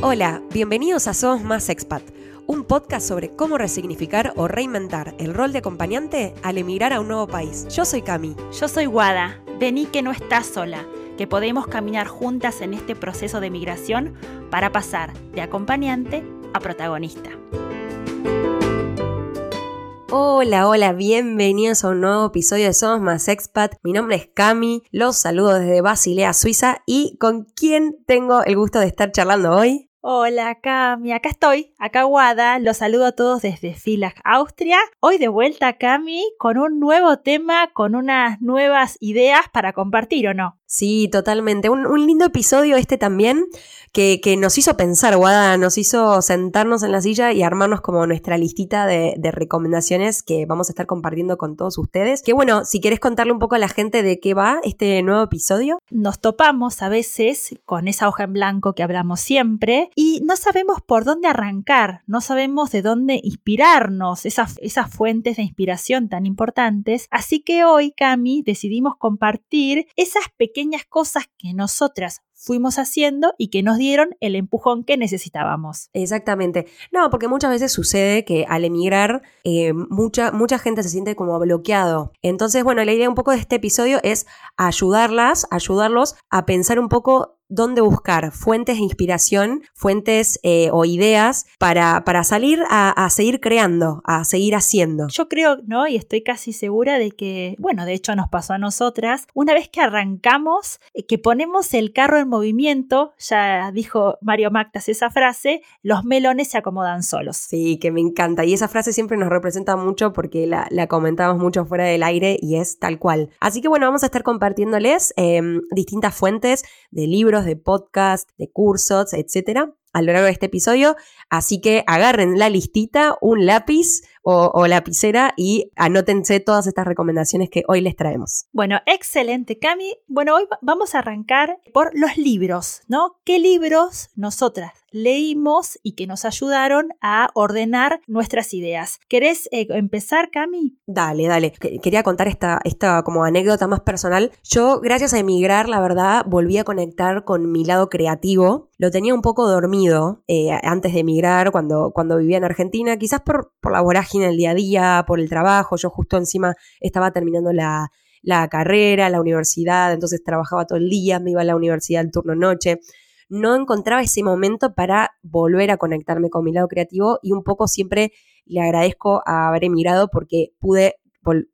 Hola, bienvenidos a Somos Más Expat, un podcast sobre cómo resignificar o reinventar el rol de acompañante al emigrar a un nuevo país. Yo soy Cami. Yo soy Guada. Vení que no estás sola, que podemos caminar juntas en este proceso de migración para pasar de acompañante a protagonista. Hola, hola, bienvenidos a un nuevo episodio de Somos Más Expat. Mi nombre es Cami, los saludo desde Basilea, Suiza y con quién tengo el gusto de estar charlando hoy. Hola Cami, acá estoy, acá Guada, los saludo a todos desde Villach, Austria. Hoy de vuelta Cami con un nuevo tema, con unas nuevas ideas para compartir, ¿o no? Sí, totalmente. Un, lindo episodio este también que, nos hizo pensar, Guada, nos hizo sentarnos en la silla y armarnos como nuestra listita de, recomendaciones que vamos a estar compartiendo con todos ustedes. Que bueno, si quieres contarle un poco a la gente de qué va este nuevo episodio. Nos topamos a veces con esa hoja en blanco que hablamos siempre y no sabemos por dónde arrancar, no sabemos de dónde inspirarnos, esas, esas fuentes de inspiración tan importantes. Así que hoy, Cami, decidimos compartir esas pequeñas pequeñas cosas que nosotras fuimos haciendo y que nos dieron el empujón que necesitábamos. Exactamente. No, porque muchas veces sucede que al emigrar eh, mucha, mucha gente se siente como bloqueado. Entonces, bueno, la idea un poco de este episodio es ayudarlas, ayudarlos a pensar un poco dónde buscar fuentes de inspiración, fuentes eh, o ideas para, para salir a, seguir creando, a seguir haciendo. Yo creo, ¿no? Y estoy casi segura de que, bueno, de hecho nos pasó a nosotras, una vez que arrancamos, eh, que ponemos el carro en movimiento, ya dijo Mario Mactas esa frase, los melones se acomodan solos. Sí, que me encanta. Y esa frase siempre nos representa mucho porque la, comentamos mucho fuera del aire y es tal cual. Así que bueno, vamos a estar compartiéndoles em, distintas fuentes de libros de podcast, de cursos, etcétera, a lo largo de este episodio. Así que agarren la listita, un lápiz o, lapicera y anótense todas estas recomendaciones que hoy les traemos. Bueno, excelente, Cami. Bueno, hoy vamos a arrancar por los libros, ¿no? ¿Qué libros nosotras leímos y que nos ayudaron a ordenar nuestras ideas? ¿Querés eh, empezar, Cami? Dale, dale. Quería contar esta, esta como anécdota más personal. Yo, gracias a emigrar, la verdad, volví a conectar con mi lado creativo. Lo tenía un poco dormido eh, antes de emigrar, cuando, cuando vivía en Argentina, quizás por, por la vorágine en el día a día, por el trabajo. Yo justo encima estaba terminando la, carrera, la universidad, entonces trabajaba todo el día, me iba a la universidad el turno noche. No encontraba ese momento para volver a conectarme con mi lado creativo y un poco siempre le agradezco a haber emigrado porque pude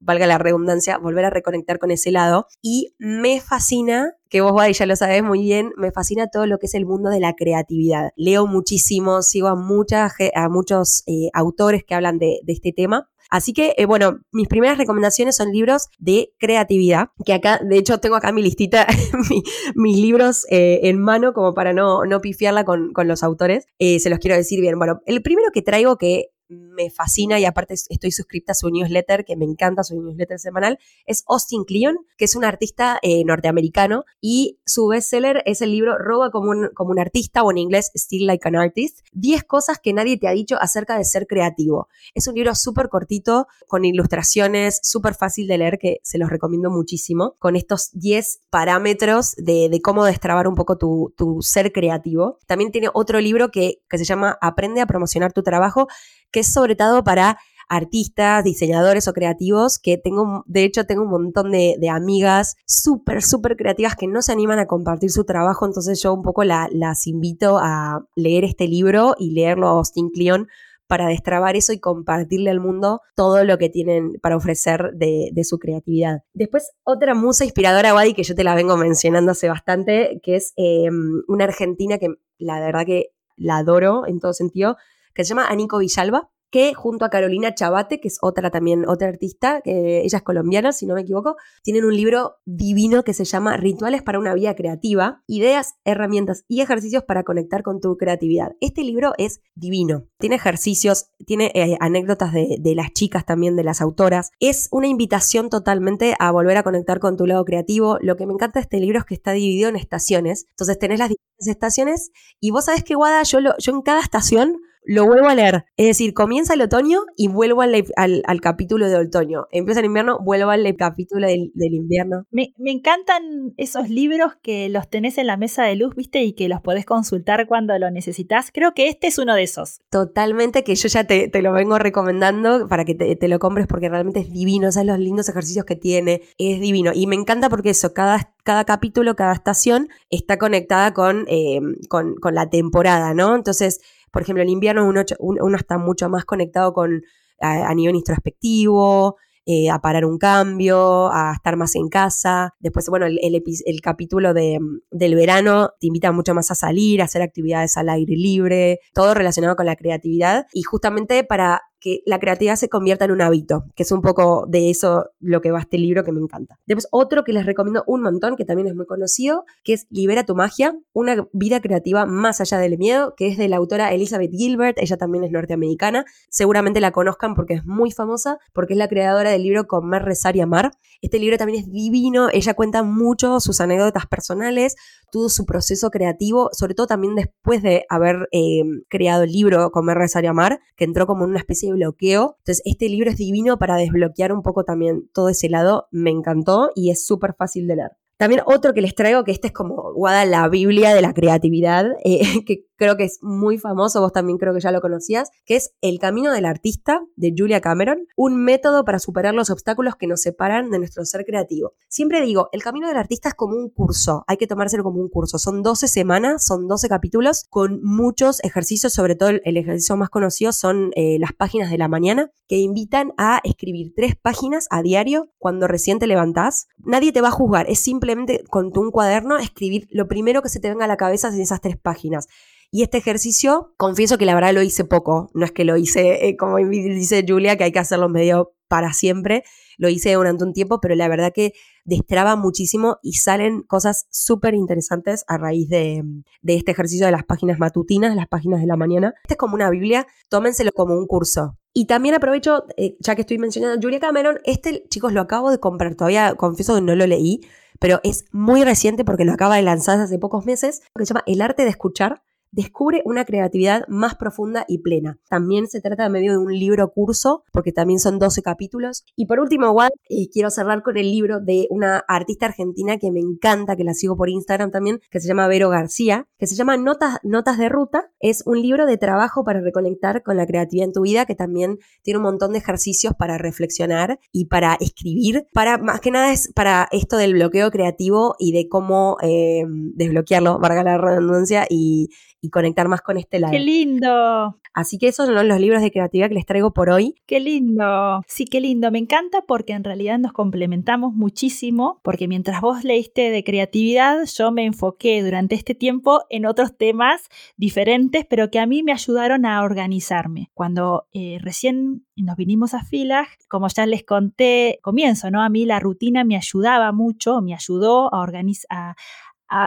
valga la redundancia, volver a reconectar con ese lado. Y me fascina, que vos ya lo sabés muy bien, me fascina todo lo que es el mundo de la creatividad. Leo muchísimo, sigo a, muchos eh, autores que hablan de, este tema. Así que, eh, bueno, mis primeras recomendaciones son libros de creatividad, que acá, de hecho, tengo acá mi listita, mis libros eh, en mano como para no, no pifiarla con, con los autores. se los quiero decir bien. Bueno, el primero que traigo que me fascina y aparte estoy suscrita a su newsletter, que me encanta su newsletter semanal, es Austin Kleon, que es un artista eh, norteamericano y su bestseller es el libro Roba como un, como un artista o en inglés Still Like an Artist, 10 cosas que nadie te ha dicho acerca de ser creativo. Es un libro súper cortito, con ilustraciones, súper fácil de leer, que se los recomiendo muchísimo, con estos 10 parámetros de, cómo destrabar un poco tu, ser creativo. También tiene otro libro que, que se llama Aprende a promocionar tu trabajo, que es sobre todo para artistas, diseñadores o creativos, que tengo, de hecho tengo un montón de, amigas súper, súper creativas que no se animan a compartir su trabajo, entonces yo un poco las invito a leer este libro y leerlo a Austin Kleon para destrabar eso y compartirle al mundo todo lo que tienen para ofrecer de, su creatividad. Después, otra musa inspiradora, Wadi, que yo te la vengo mencionando hace bastante, que es em, una argentina que la verdad que la adoro en todo sentido, que se llama Anico Villalba, que junto a Carolina Chabate, que es otra también, otra artista, que ella es colombiana, si no me equivoco, tienen un libro divino que se llama Rituales para una vida creativa, ideas, herramientas y ejercicios para conectar con tu creatividad. Este libro es divino, tiene ejercicios, tiene eh, anécdotas de, las chicas también, de las autoras. Es una invitación totalmente a volver a conectar con tu lado creativo. Lo que me encanta de este libro es que está dividido en estaciones, entonces tenés las diferentes estaciones y vos sabés que, Guada, yo en cada estación lo vuelvo a leer. Es decir, comienza el otoño y vuelvo al, al, capítulo de otoño. Empieza el invierno, vuelvo al capítulo del, invierno. Me, me, encantan esos libros que los tenés en la mesa de luz, viste, y que los podés consultar cuando lo necesitas. Creo que este es uno de esos. Totalmente, que yo ya te, te lo vengo recomendando para que te, te, lo compres porque realmente es divino. ¿Sabes los lindos ejercicios que tiene? Es divino. Y me encanta porque eso, cada cada capítulo, cada estación está conectada con, eh, con, la temporada, ¿no? Entonces, por ejemplo, en invierno uno, está mucho más conectado con a, nivel introspectivo, eh, a parar un cambio, a estar más en casa. Después, bueno, el, el, capítulo de, del verano te invita mucho más a salir, a hacer actividades al aire libre, todo relacionado con la creatividad y justamente para que la creatividad se convierta en un hábito, que es un poco de eso lo que va este libro que me encanta. Después otro que les recomiendo un montón, que también es muy conocido, que es Libera tu magia, una vida creativa más allá del miedo, que es de la autora Elizabeth Gilbert, ella también es norteamericana, seguramente la conozcan porque es muy famosa, porque es la creadora del libro Comer, Rezar y Amar. Este libro también es divino, ella cuenta mucho sus anécdotas personales, todo su proceso creativo, sobre todo también después de haber eh, creado el libro Comer, Rezar y Amar, que entró como en una especie de bloqueo. Entonces, este libro es divino para desbloquear un poco también todo ese lado. Me encantó y es súper fácil de leer. También otro que les traigo, que este es como Guada la Biblia de la creatividad, eh, que creo que es muy famoso, vos también creo que ya lo conocías, que es El Camino del Artista de Julia Cameron, un método para superar los obstáculos que nos separan de nuestro ser creativo. Siempre digo, El Camino del Artista es como un curso, hay que tomárselo como un curso. Son 12 semanas, son 12 capítulos con muchos ejercicios, sobre todo el ejercicio más conocido son eh, las páginas de la mañana, que invitan a escribir tres páginas a diario cuando recién te levantás. Nadie te va a juzgar, es simplemente con tu un cuaderno escribir lo primero que se te venga a la cabeza en esas tres páginas. Y este ejercicio, confieso que la verdad lo hice poco, no es que lo hice, eh, como dice Julia, que hay que hacerlo medio para siempre, lo hice durante un tiempo, pero la verdad que destraba muchísimo y salen cosas súper interesantes a raíz de, este ejercicio de las páginas matutinas, las páginas de la mañana. Este es como una Biblia, tómenselo como un curso. Y también aprovecho, eh, ya que estoy mencionando a Julia Cameron, este, chicos, lo acabo de comprar, todavía confieso que no lo leí, pero es muy reciente porque lo acaba de lanzar hace pocos meses, que se llama El arte de escuchar descubre una creatividad más profunda y plena. También se trata de medio de un libro curso, porque también son 12 capítulos. Y por último, eh, quiero cerrar con el libro de una artista argentina que me encanta, que la sigo por Instagram también, que se llama Vero García, que se llama Notas, Notas de Ruta. Es un libro de trabajo para reconectar con la creatividad en tu vida, que también tiene un montón de ejercicios para reflexionar y para escribir. Para, más que nada es para esto del bloqueo creativo y de cómo eh, desbloquearlo, valga la redundancia, y, y conectar más con este lado. ¡Qué lindo! Así que esos son los libros de creatividad que les traigo por hoy. ¡Qué lindo! Sí, qué lindo. Me encanta porque en realidad nos complementamos muchísimo, porque mientras vos leíste de creatividad, yo me enfoqué durante este tiempo en otros temas diferentes, pero que a mí me ayudaron a organizarme. Cuando eh, recién nos vinimos a filas, como ya les conté, comienzo, ¿no? A mí la rutina me ayudaba mucho, me ayudó a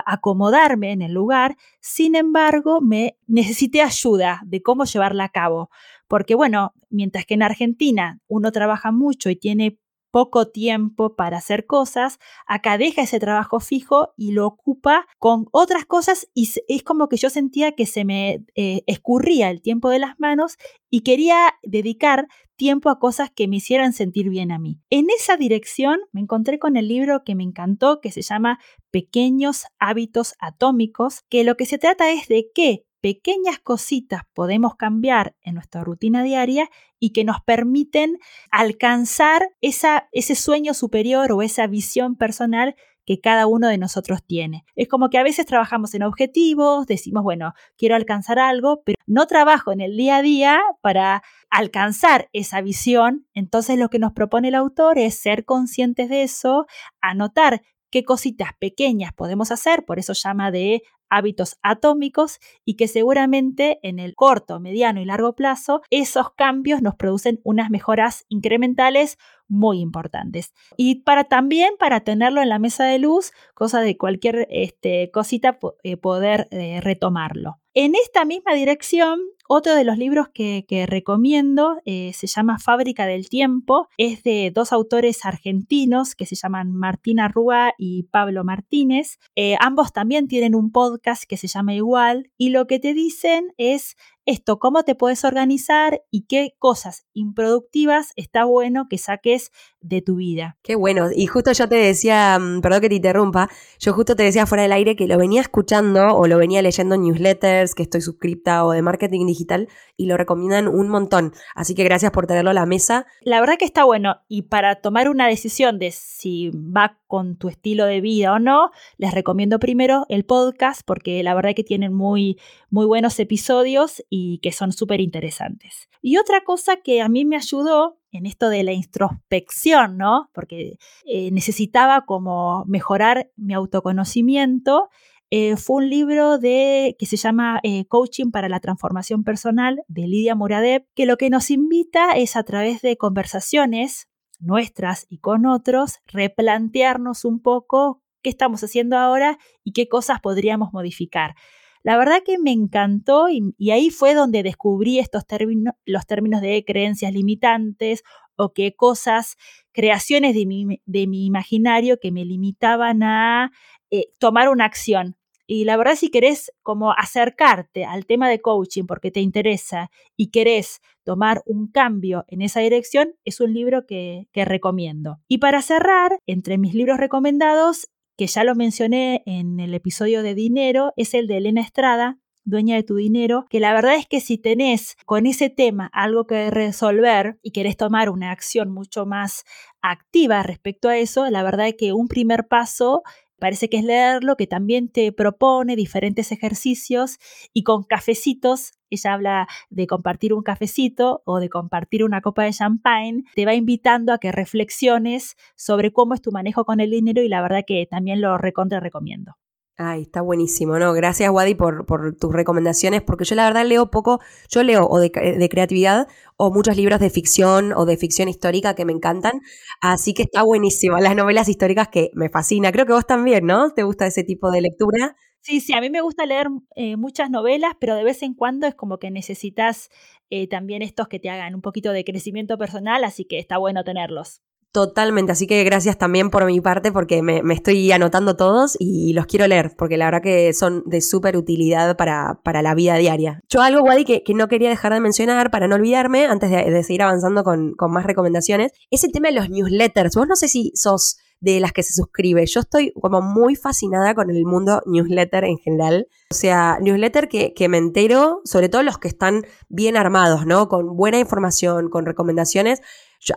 acomodarme en el lugar, sin embargo, me necesité ayuda de cómo llevarla a cabo, porque bueno, mientras que en Argentina uno trabaja mucho y tiene poco tiempo para hacer cosas, acá deja ese trabajo fijo y lo ocupa con otras cosas y es como que yo sentía que se me eh, escurría el tiempo de las manos y quería dedicar tiempo a cosas que me hicieran sentir bien a mí. En esa dirección me encontré con el libro que me encantó, que se llama Pequeños hábitos atómicos, que lo que se trata es de que pequeñas cositas podemos cambiar en nuestra rutina diaria y que nos permiten alcanzar esa, ese sueño superior o esa visión personal que cada uno de nosotros tiene. Es como que a veces trabajamos en objetivos, decimos, bueno, quiero alcanzar algo, pero no trabajo en el día a día para alcanzar esa visión. Entonces lo que nos propone el autor es ser conscientes de eso, anotar qué cositas pequeñas podemos hacer, por eso llama de hábitos atómicos y que seguramente en el corto, mediano y largo plazo esos cambios nos producen unas mejoras incrementales muy importantes. Y para también para tenerlo en la mesa de luz, cosa de cualquier este, cosita eh, poder eh, retomarlo. En esta misma dirección, Otro de los libros que, recomiendo eh, se llama Fábrica del Tiempo. Es de dos autores argentinos que se llaman Martina Rúa y Pablo Martínez. Eh, ambos también tienen un podcast que se llama igual y lo que te dicen es esto, cómo te puedes organizar y qué cosas improductivas está bueno que saques de tu vida. Qué bueno. Y justo yo te decía, mm, perdón que te interrumpa, yo justo te decía fuera del aire que lo venía escuchando o lo venía leyendo en newsletters, que estoy suscripta o de marketing digital y lo recomiendan un montón. Así que gracias por tenerlo a la mesa. La verdad que está bueno. Y para tomar una decisión de si va con tu estilo de vida o no, les recomiendo primero el podcast porque la verdad que tienen muy, muy buenos episodios y que son súper interesantes. Y otra cosa que a mí me ayudó en esto de la introspección, ¿no? Porque eh, necesitaba como mejorar mi autoconocimiento. Eh, fue un libro de, que se llama eh, Coaching para la Transformación Personal de Lidia Moradev, que lo que nos invita es a través de conversaciones nuestras y con otros, replantearnos un poco qué estamos haciendo ahora y qué cosas podríamos modificar. La verdad que me encantó y, ahí fue donde descubrí estos términos, los términos de creencias limitantes o qué cosas, creaciones de mi, de mi imaginario que me limitaban a eh, tomar una acción. Y la verdad, si querés como acercarte al tema de coaching porque te interesa y querés tomar un cambio en esa dirección, es un libro que, que recomiendo. Y para cerrar, entre mis libros recomendados, que ya lo mencioné en el episodio de dinero, es el de Elena Estrada, dueña de tu dinero, que la verdad es que si tenés con ese tema algo que resolver y querés tomar una acción mucho más activa respecto a eso, la verdad es que un primer paso Parece que es leerlo, que también te propone diferentes ejercicios y con cafecitos, ella habla de compartir un cafecito o de compartir una copa de champagne, te va invitando a que reflexiones sobre cómo es tu manejo con el dinero y la verdad que también lo recontra recomiendo. Ay, está buenísimo, ¿no? Gracias, Wadi, por, tus recomendaciones, porque yo la verdad leo poco, yo leo o de, de, creatividad o muchos libros de ficción o de ficción histórica que me encantan, así que está buenísimo, las novelas históricas que me fascina, creo que vos también, ¿no? ¿Te gusta ese tipo de lectura? Sí, sí, a mí me gusta leer eh, muchas novelas, pero de vez en cuando es como que necesitas eh, también estos que te hagan un poquito de crecimiento personal, así que está bueno tenerlos. Totalmente, así que gracias también por mi parte porque me, estoy anotando todos y los quiero leer porque la verdad que son de súper utilidad para, para, la vida diaria. Yo algo, Wadi, que, que, no quería dejar de mencionar para no olvidarme antes de, seguir avanzando con, con, más recomendaciones, es el tema de los newsletters. Vos no sé si sos de las que se suscribe. Yo estoy como muy fascinada con el mundo newsletter en general. O sea, newsletter que, que me entero, sobre todo los que están bien armados, ¿no? Con buena información, con recomendaciones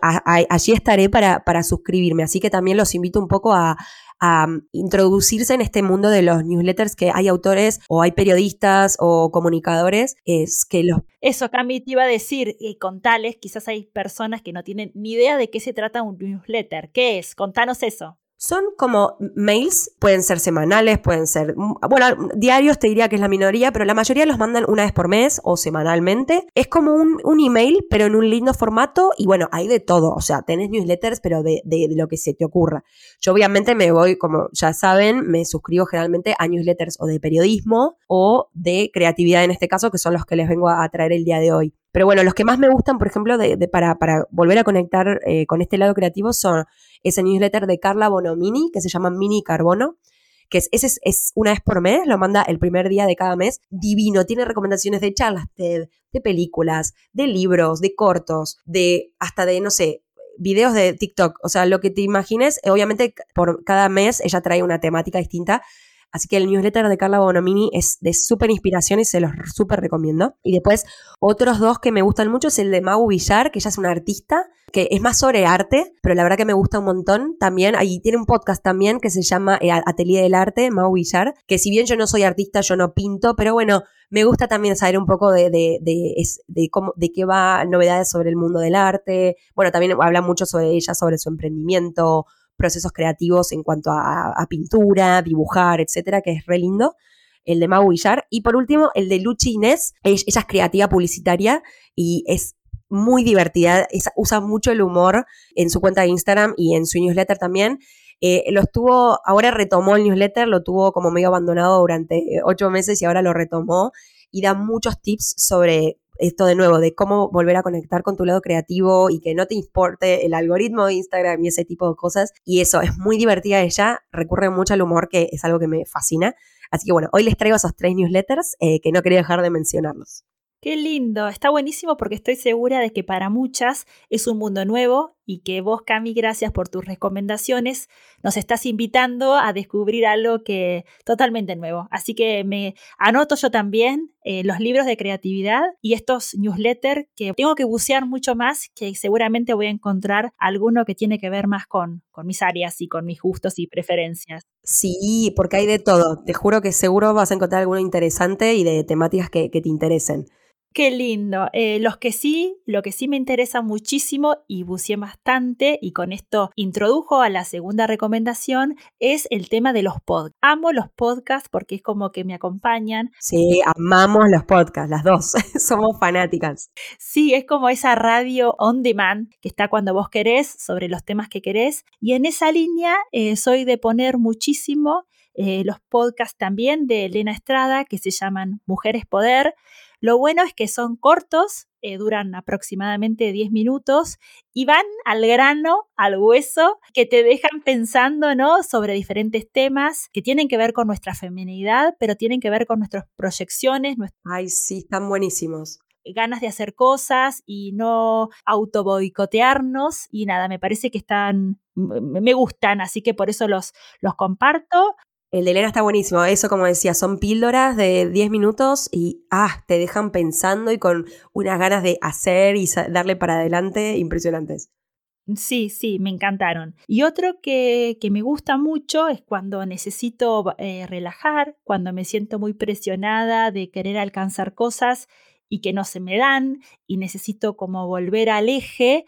allí estaré para, para suscribirme. Así que también los invito un poco a, introducirse en este mundo de los newsletters que hay autores o hay periodistas o comunicadores es que los... Eso, Cami, te iba a decir, y contales, quizás hay personas que no tienen ni idea de qué se trata un newsletter. ¿Qué es? Contanos eso. Son como mails, pueden ser semanales, pueden ser, mm, bueno, diarios te diría que es la minoría, pero la mayoría los mandan una vez por mes o semanalmente. Es como un, un email, pero en un lindo formato y bueno, hay de todo, o sea, tenés newsletters, pero de, de, lo que se te ocurra. Yo obviamente me voy, como ya saben, me suscribo generalmente a newsletters o de periodismo o de creatividad en este caso, que son los que les vengo a traer el día de hoy. Pero bueno, los que más me gustan, por ejemplo, de, para, volver a conectar eh, con este lado creativo son ese newsletter de Carla Bonomini, que se llama Mini Carbono, que es, ese es, una vez por mes, lo manda el primer día de cada mes, divino, tiene recomendaciones de charlas TED, de películas, de libros, de cortos, de hasta de, no sé, videos de TikTok, o sea, lo que te imagines, obviamente por cada mes ella trae una temática distinta Así que el newsletter de Carla Bonomini es de súper inspiración y se los súper recomiendo. Y después, otros dos que me gustan mucho es el de Mau Villar, que ella es una artista, que es más sobre arte, pero la verdad que me gusta un montón. También, ahí tiene un podcast también que se llama eh, Atelier del Arte, Mau Villar, que si bien yo no soy artista, yo no pinto, pero bueno, me gusta también saber un poco de, de, de, cómo, de qué va novedades sobre el mundo del arte. Bueno, también habla mucho sobre ella, sobre su emprendimiento, procesos creativos en cuanto a, pintura, dibujar, etcétera, que es re lindo. El de Mau Villar. Y por último, el de Luchi Inés. Ella es creativa publicitaria y es muy divertida. usa mucho el humor en su cuenta de Instagram y en su newsletter también. Eh, lo estuvo, ahora retomó el newsletter, lo tuvo como medio abandonado durante ocho meses y ahora lo retomó y da muchos tips sobre esto de nuevo, de cómo volver a conectar con tu lado creativo y que no te importe el algoritmo de Instagram y ese tipo de cosas. Y eso, es muy divertida ella, recurre mucho al humor, que es algo que me fascina. Así que bueno, hoy les traigo esos tres newsletters eh, que no quería dejar de mencionarlos. Qué lindo, está buenísimo porque estoy segura de que para muchas es un mundo nuevo y que vos, Cami, gracias por tus recomendaciones, nos estás invitando a descubrir algo que totalmente nuevo. Así que me anoto yo también eh, los libros de creatividad y estos newsletters que tengo que bucear mucho más, que seguramente voy a encontrar alguno que tiene que ver más con, con mis áreas y con mis gustos y preferencias. Sí, porque hay de todo. Te juro que seguro vas a encontrar alguno interesante y de temáticas que, que te interesen. Qué lindo. Eh, los que sí, lo que sí me interesa muchísimo y buceé bastante, y con esto introdujo a la segunda recomendación, es el tema de los podcasts. Amo los podcasts porque es como que me acompañan. Sí, amamos los podcasts, las dos. Somos fanáticas. Sí, es como esa radio on demand que está cuando vos querés, sobre los temas que querés. Y en esa línea eh, soy de poner muchísimo eh, los podcasts también de Elena Estrada que se llaman Mujeres Poder. Lo bueno es que son cortos, eh, duran aproximadamente 10 minutos y van al grano, al hueso, que te dejan pensando, ¿no? Sobre diferentes temas que tienen que ver con nuestra feminidad, pero tienen que ver con nuestras proyecciones. Ay, sí, están buenísimos ganas de hacer cosas y no auto boicotearnos y nada, me parece que están, me gustan, así que por eso los, los comparto. El de Elena está buenísimo. Eso, como decía, son píldoras de 10 minutos y ah, te dejan pensando y con unas ganas de hacer y darle para adelante impresionantes. Sí, sí, me encantaron. Y otro que, que me gusta mucho es cuando necesito eh, relajar, cuando me siento muy presionada de querer alcanzar cosas y que no se me dan y necesito como volver al eje,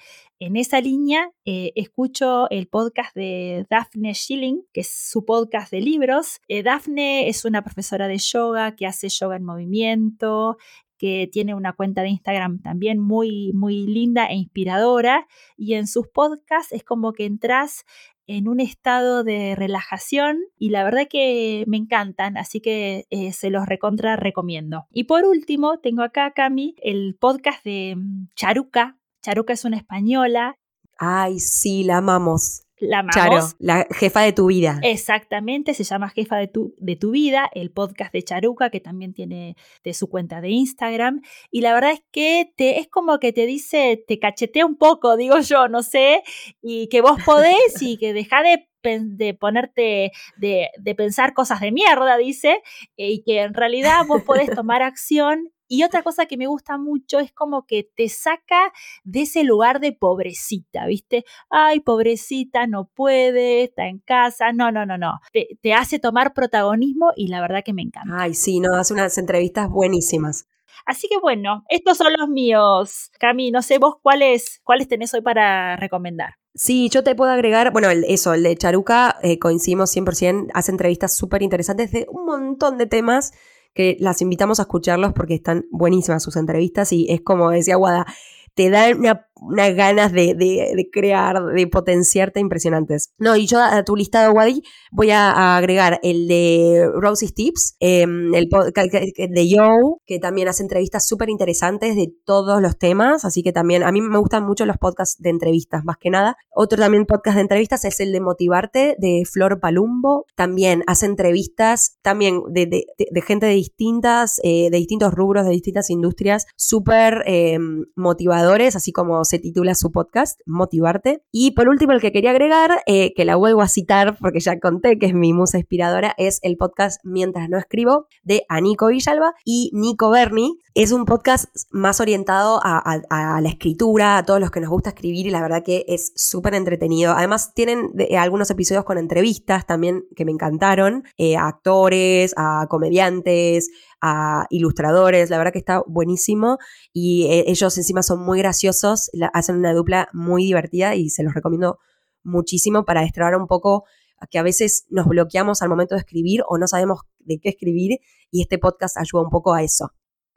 en esa línea eh, escucho el podcast de Daphne Schilling, que es su podcast de libros. Eh, Daphne es una profesora de yoga que hace yoga en movimiento, que tiene una cuenta de Instagram también muy, muy linda e inspiradora. Y en sus podcasts es como que entras en un estado de relajación y la verdad que me encantan, así que eh, se los recontra recomiendo. Y por último, tengo acá, Cami, el podcast de mm, Charuca. Charuca es una española. Ay, sí, la amamos la amamos. la jefa de tu vida. Exactamente, se llama Jefa de tu, de tu vida, el podcast de Charuca, que también tiene de su cuenta de Instagram. Y la verdad es que te, es como que te dice, te cachetea un poco, digo yo, no sé, y que vos podés y que deja de de ponerte, de, de, pensar cosas de mierda, dice, y que en realidad vos podés tomar acción y otra cosa que me gusta mucho es como que te saca de ese lugar de pobrecita, ¿viste? Ay, pobrecita, no puede, está en casa. No, no, no, no. Te, hace tomar protagonismo y la verdad que me encanta. Ay, sí, no, hace unas entrevistas buenísimas. Así que bueno, estos son los míos. Cami, no sé vos cuáles, cuáles tenés hoy para recomendar. Sí, yo te puedo agregar, bueno, eso, el de Charuca, eh, coincidimos 100%, hace entrevistas súper interesantes de un montón de temas que las invitamos a escucharlos porque están buenísimas sus entrevistas y es como decía Guada, te dan unas ganas de, crear, de potenciarte impresionantes. No, y yo a tu listado, Wadi, voy a, agregar el de Rosie's Tips, em, el de Yo, que también hace entrevistas súper interesantes de todos los temas, así que también a mí me gustan mucho los podcasts de entrevistas, más que nada. Otro también podcast de entrevistas es el de Motivarte, de Flor Palumbo, también hace entrevistas también de, gente de distintas, eh, de distintos rubros, de distintas industrias, súper em, motivadores, así como se titula su podcast, Motivarte. Y por último, el que quería agregar, eh, que la vuelvo a citar porque ya conté que es mi musa inspiradora, es el podcast Mientras no escribo de Anico Villalba y Nico Berni. Es un podcast más orientado a, la escritura, a todos los que nos gusta escribir y la verdad que es súper entretenido. Además tienen algunos episodios con entrevistas también que me encantaron, eh, a actores, a comediantes, a ilustradores, la verdad que está buenísimo y eh, ellos encima son muy graciosos, hacen una dupla muy divertida y se los recomiendo muchísimo para destrabar un poco que a veces nos bloqueamos al momento de escribir o no sabemos de qué escribir y este podcast ayuda un poco a eso.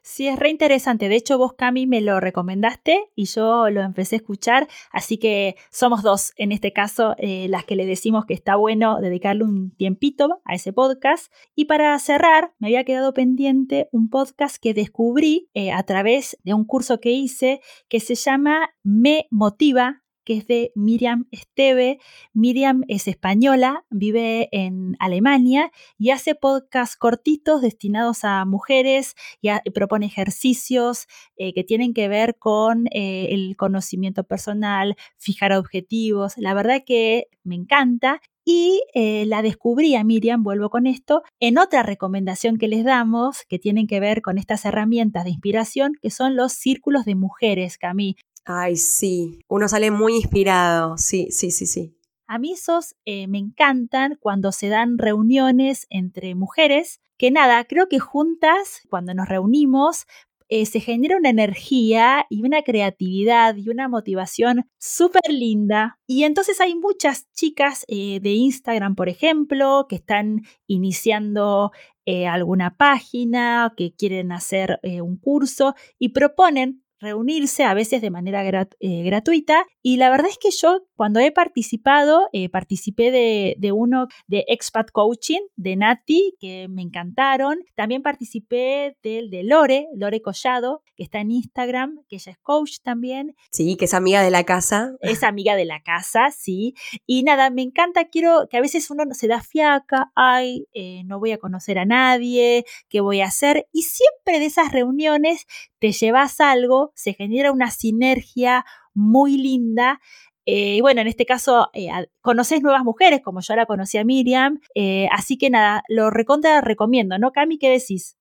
Sí, es re interesante. De hecho, vos, Cami, me lo recomendaste y yo lo empecé a escuchar. Así que somos dos, en este caso, eh, las que le decimos que está bueno dedicarle un tiempito a ese podcast. Y para cerrar, me había quedado pendiente un podcast que descubrí eh, a través de un curso que hice que se llama Me Motiva que es de Miriam Esteve. Miriam es española, vive en Alemania y hace podcasts cortitos destinados a mujeres y, propone ejercicios eh, que tienen que ver con eh, el conocimiento personal, fijar objetivos. La verdad que me encanta y eh, la descubrí a Miriam, vuelvo con esto, en otra recomendación que les damos, que tienen que ver con estas herramientas de inspiración, que son los círculos de mujeres, Cami. Ay, sí, uno sale muy inspirado, sí, sí, sí, sí. A mí esos eh, me encantan cuando se dan reuniones entre mujeres, que nada, creo que juntas, cuando nos reunimos, eh, se genera una energía y una creatividad y una motivación súper linda. Y entonces hay muchas chicas eh, de Instagram, por ejemplo, que están iniciando alguna página, que quieren hacer un curso y proponen reunirse a veces de manera eh, gratuita y la verdad es que yo cuando he participado, eh, participé de, uno de Expat Coaching de Nati, que me encantaron. También participé del de Lore, Lore Collado, que está en Instagram, que ella es coach también. Sí, que es amiga de la casa. Es amiga de la casa, sí. Y nada, me encanta, quiero que a veces uno se da fiaca, ay, eh, no voy a conocer a nadie, ¿qué voy a hacer? Y siempre de esas reuniones te llevas algo, se genera una sinergia muy linda eh, bueno, en este caso, eh, conoces nuevas mujeres, como yo la conocí a Miriam. Eh, así que nada, lo recontra recomiendo, ¿no, Cami? ¿Qué decís?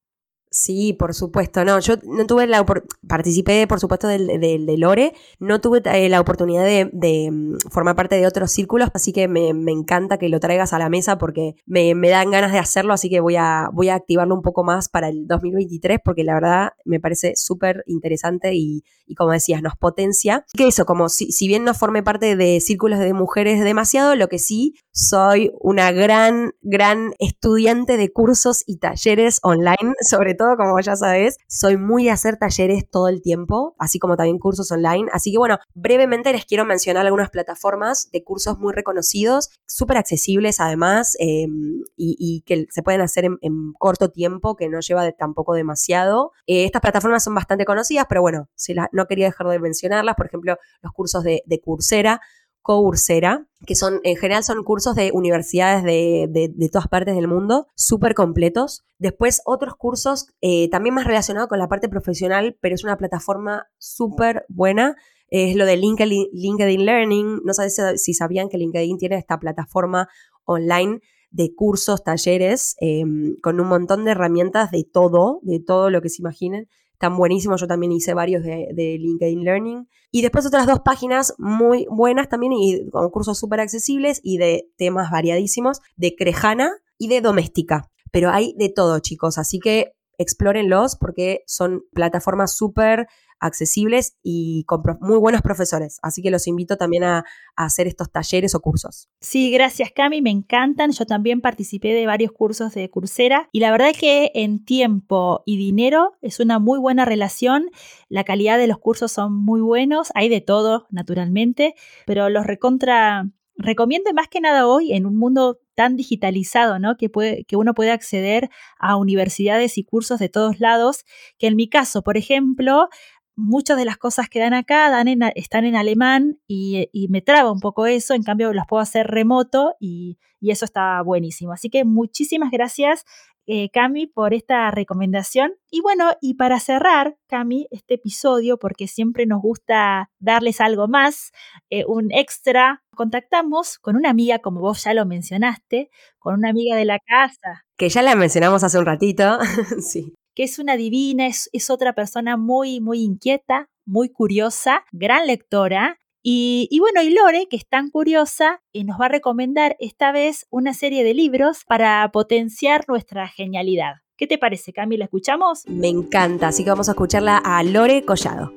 Sí, por supuesto. No, yo no tuve la participé, por supuesto, del, de Lore. No tuve eh, la oportunidad de, mm, formar parte de otros círculos, así que me, encanta que lo traigas a la mesa porque me, dan ganas de hacerlo, así que voy a, voy a activarlo un poco más para el 2023 porque la verdad me parece súper interesante y, como decías, nos potencia. Que eso, como si, si bien no formé parte de círculos de mujeres demasiado, lo que sí soy una gran, gran estudiante de cursos y talleres online, sobre todo como ya sabes, soy muy de hacer talleres todo el tiempo, así como también cursos online. Así que bueno, brevemente les quiero mencionar algunas plataformas de cursos muy reconocidos, súper accesibles además, em, y, que se pueden hacer en, corto tiempo, que no lleva tampoco demasiado. Eh, estas plataformas son bastante conocidas, pero bueno, no quería dejar de mencionarlas. Por ejemplo, los cursos de Coursera Coursera, que son, en general son cursos de universidades de, todas partes del mundo, súper completos. Después otros cursos eh, también más relacionados con la parte profesional, pero es una plataforma súper buena. Es lo de LinkedIn, LinkedIn Learning. No sé si sabían que LinkedIn tiene esta plataforma online de cursos, talleres, em, con un montón de herramientas de todo, de todo lo que se imaginen están buenísimos. Yo también hice varios de, LinkedIn Learning. Y después otras dos páginas muy buenas también y con cursos súper accesibles y de temas variadísimos, de Crejana y de Doméstica. Pero hay de todo, chicos. Así que explórenlos porque son plataformas súper accesibles y con muy buenos profesores. Así que los invito también a, hacer estos talleres o cursos. Sí, gracias Cami, me encantan. Yo también participé de varios cursos de Coursera y la verdad es que en tiempo y dinero es una muy buena relación. La calidad de los cursos son muy buenos, hay de todo, naturalmente, pero los recontra recomiendo más que nada hoy en un mundo tan digitalizado, ¿no? Que, puede, que uno puede acceder a universidades y cursos de todos lados, que en mi caso, por ejemplo, muchas de las cosas que dan acá dan están en alemán y, me traba un poco eso, en cambio las puedo hacer remoto y, eso está buenísimo. Así que muchísimas gracias, eh, Cami, por esta recomendación. Y bueno, y para cerrar, Cami, este episodio, porque siempre nos gusta darles algo más, eh, un extra, contactamos con una amiga, como vos ya lo mencionaste, con una amiga de la casa. Que ya la mencionamos hace un ratito, sí que es una divina, es, otra persona muy, muy inquieta, muy curiosa, gran lectora. Y, bueno, y Lore, que es tan curiosa, y nos va a recomendar esta vez una serie de libros para potenciar nuestra genialidad. ¿Qué te parece, Cami? ¿La escuchamos? Me encanta, así que vamos a escucharla a Lore Collado.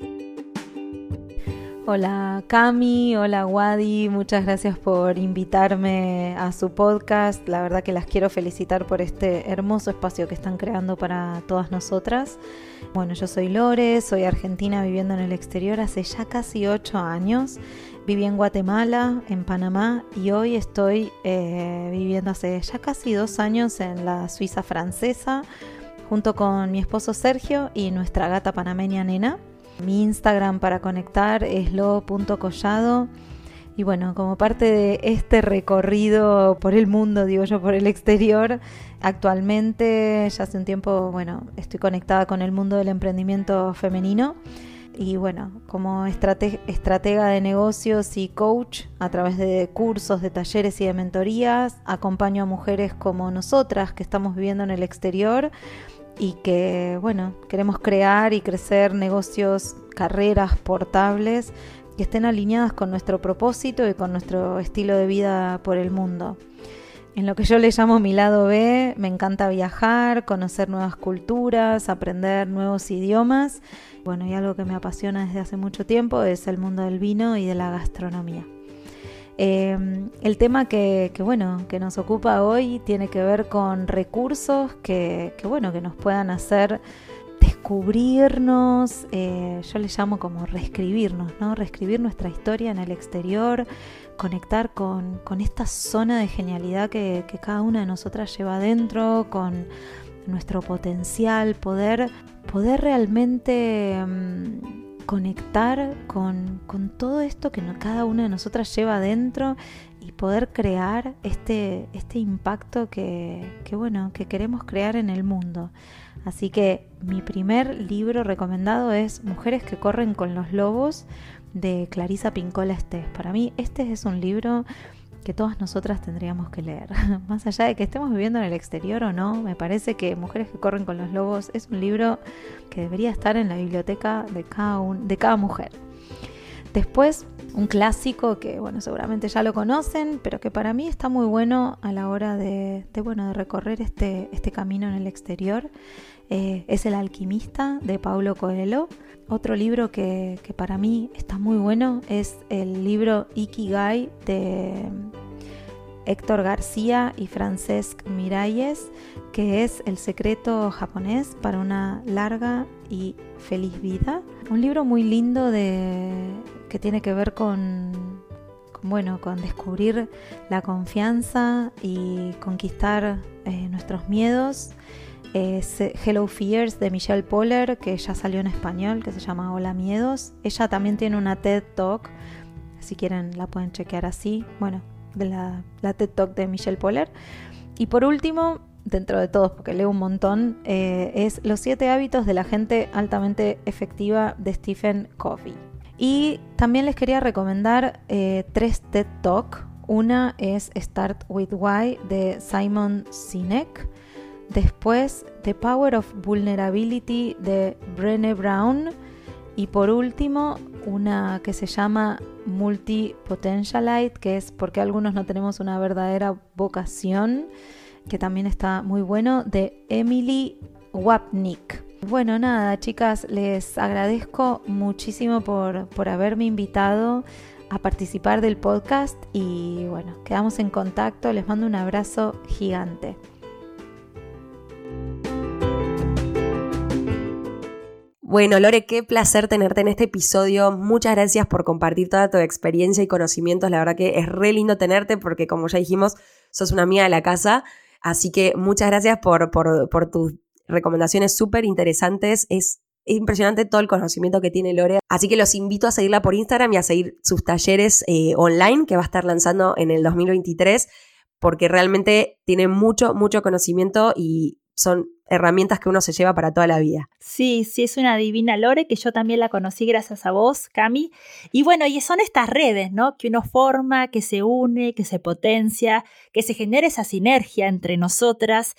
Hola Cami, hola Wadi, muchas gracias por invitarme a su podcast. La verdad que las quiero felicitar por este hermoso espacio que están creando para todas nosotras. Bueno, yo soy Lore, soy argentina viviendo en el exterior hace ya casi ocho años. Viví en Guatemala, en Panamá y hoy estoy eh, viviendo hace ya casi dos años en la Suiza francesa junto con mi esposo Sergio y nuestra gata panameña Nena. Mi Instagram para conectar es lo.collado. Y bueno, como parte de este recorrido por el mundo, digo yo, por el exterior, actualmente, ya hace un tiempo, bueno, estoy conectada con el mundo del emprendimiento femenino. Y bueno, como estratega de negocios y coach, a través de cursos, de talleres y de mentorías, acompaño a mujeres como nosotras que estamos viviendo en el exterior y que, bueno, queremos crear y crecer negocios, carreras portables que estén alineadas con nuestro propósito y con nuestro estilo de vida por el mundo. En lo que yo le llamo mi lado B, me encanta viajar, conocer nuevas culturas, aprender nuevos idiomas. Bueno, y algo que me apasiona desde hace mucho tiempo es el mundo del vino y de la gastronomía. Em, el tema que, bueno, que nos ocupa hoy tiene que ver con recursos que, bueno, que nos puedan hacer descubrirnos, eh, yo le llamo como reescribirnos, ¿no? Reescribir nuestra historia en el exterior, conectar con, esta zona de genialidad que, cada una de nosotras lleva adentro, con nuestro potencial, poder, poder realmente... Em, conectar con, todo esto que cada una de nosotras lleva adentro y poder crear este, este impacto que, bueno, que queremos crear en el mundo. Así que mi primer libro recomendado es Mujeres que corren con los lobos de Clarisa Pincola Estés. Para mí este es un libro que todas nosotras tendríamos que leer. Más allá de que estemos viviendo en el exterior o no, me parece que Mujeres que corren con los lobos es un libro que debería estar en la biblioteca de cada, de cada mujer. Después, un clásico que, bueno, seguramente ya lo conocen, pero que para mí está muy bueno a la hora de, bueno, de recorrer este, este camino en el exterior, eh, es El alquimista de Paulo Coelho. Otro libro que, para mí está muy bueno es el libro Ikigai de Héctor García y Francesc Miralles, que es El secreto japonés para una larga y feliz vida. Un libro muy lindo de, que tiene que ver con, bueno, con descubrir la confianza y conquistar eh, nuestros miedos es Hello Fears de Michelle Poller, que ya salió en español, que se llama Hola Miedos. Ella también tiene una TED Talk, si quieren la pueden chequear así. Bueno, de la, TED Talk de Michelle Poller. Y por último, dentro de todos, porque leo un montón, eh, es Los siete hábitos de la gente altamente efectiva de Stephen Covey. Y también les quería recomendar eh, tres TED Talk. Una es Start with Why de Simon Sinek. Después, The Power of Vulnerability de Brené Brown. Y por último, una que se llama Multipotentialite, que es porque algunos no tenemos una verdadera vocación, que también está muy bueno, de Emily Wapnick. Bueno, nada, chicas, les agradezco muchísimo por, por haberme invitado a participar del podcast y bueno, quedamos en contacto, les mando un abrazo gigante. Bueno, Lore, qué placer tenerte en este episodio. Muchas gracias por compartir toda tu experiencia y conocimientos. La verdad que es re lindo tenerte porque, como ya dijimos, sos una amiga de la casa. Así que muchas gracias por, por, tus recomendaciones súper interesantes. Es impresionante todo el conocimiento que tiene Lore. Así que los invito a seguirla por Instagram y a seguir sus talleres eh, online que va a estar lanzando en el 2023 porque realmente tiene mucho, mucho conocimiento y son herramientas que uno se lleva para toda la vida. Sí, sí, es una divina Lore que yo también la conocí gracias a vos, Cami. Y bueno, y son estas redes, ¿no? Que uno forma, que se une, que se potencia, que se genera esa sinergia entre nosotras.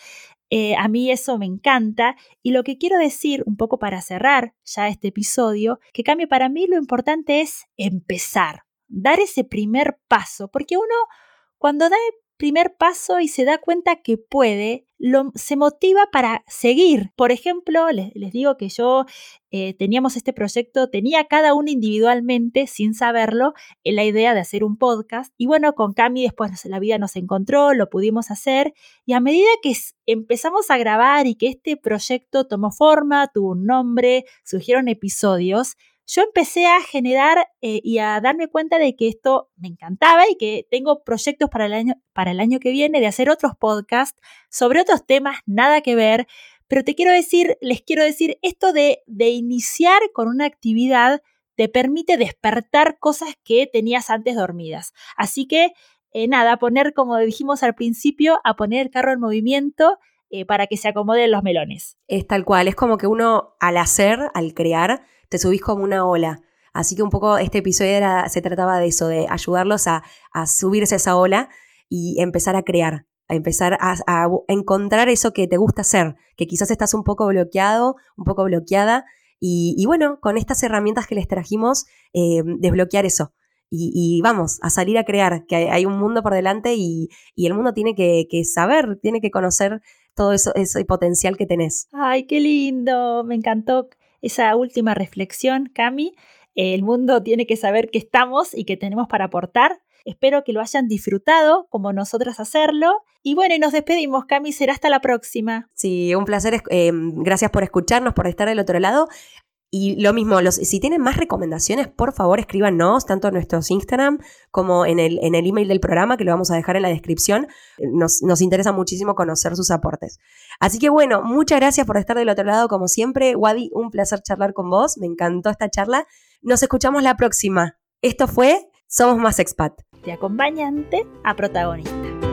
Eh, a mí eso me encanta. Y lo que quiero decir, un poco para cerrar ya este episodio, que Cami, para mí lo importante es empezar, dar ese primer paso, porque uno cuando da el primer paso y se da cuenta que puede, se motiva para seguir. Por ejemplo, les, digo que yo eh, teníamos este proyecto, tenía cada uno individualmente, sin saberlo, en la idea de hacer un podcast. Y bueno, con Cami después la vida nos encontró, lo pudimos hacer. Y a medida que empezamos a grabar y que este proyecto tomó forma, tuvo un nombre, surgieron episodios, yo empecé a generar eh, y a darme cuenta de que esto me encantaba y que tengo proyectos para el, año, para el año que viene de hacer otros podcasts sobre otros temas, nada que ver. Pero te quiero decir, les quiero decir, esto de, de iniciar con una actividad te permite despertar cosas que tenías antes dormidas. Así que, eh, nada, poner, como dijimos al principio, a poner el carro en movimiento eh, para que se acomoden los melones. Es tal cual, es como que uno al hacer, al crear, te subís como una ola. Así que un poco este episodio era, se trataba de eso, de ayudarlos a, subirse a esa ola y empezar a crear, a empezar a, encontrar eso que te gusta hacer, que quizás estás un poco bloqueado, un poco bloqueada. Y, bueno, con estas herramientas que les trajimos, eh, desbloquear eso. Y, vamos, a salir a crear, que hay, un mundo por delante y, el mundo tiene que, que, saber, tiene que conocer todo eso, ese potencial que tenés. Ay, qué lindo, me encantó esa última reflexión, Cami. El mundo tiene que saber que estamos y que tenemos para aportar. Espero que lo hayan disfrutado como nosotras hacerlo. Y bueno, nos despedimos, Cami. Será hasta la próxima. Sí, un placer. Eh, gracias por escucharnos, por estar del otro lado. Y lo mismo, los, si tienen más recomendaciones, por favor escríbanos, tanto en nuestros Instagram como en el, en el email del programa, que lo vamos a dejar en la descripción. Nos, nos interesa muchísimo conocer sus aportes. Así que bueno, muchas gracias por estar del otro lado, como siempre. Wadi, un placer charlar con vos. Me encantó esta charla. Nos escuchamos la próxima. Esto fue Somos Más Expat. De acompañante a protagonista.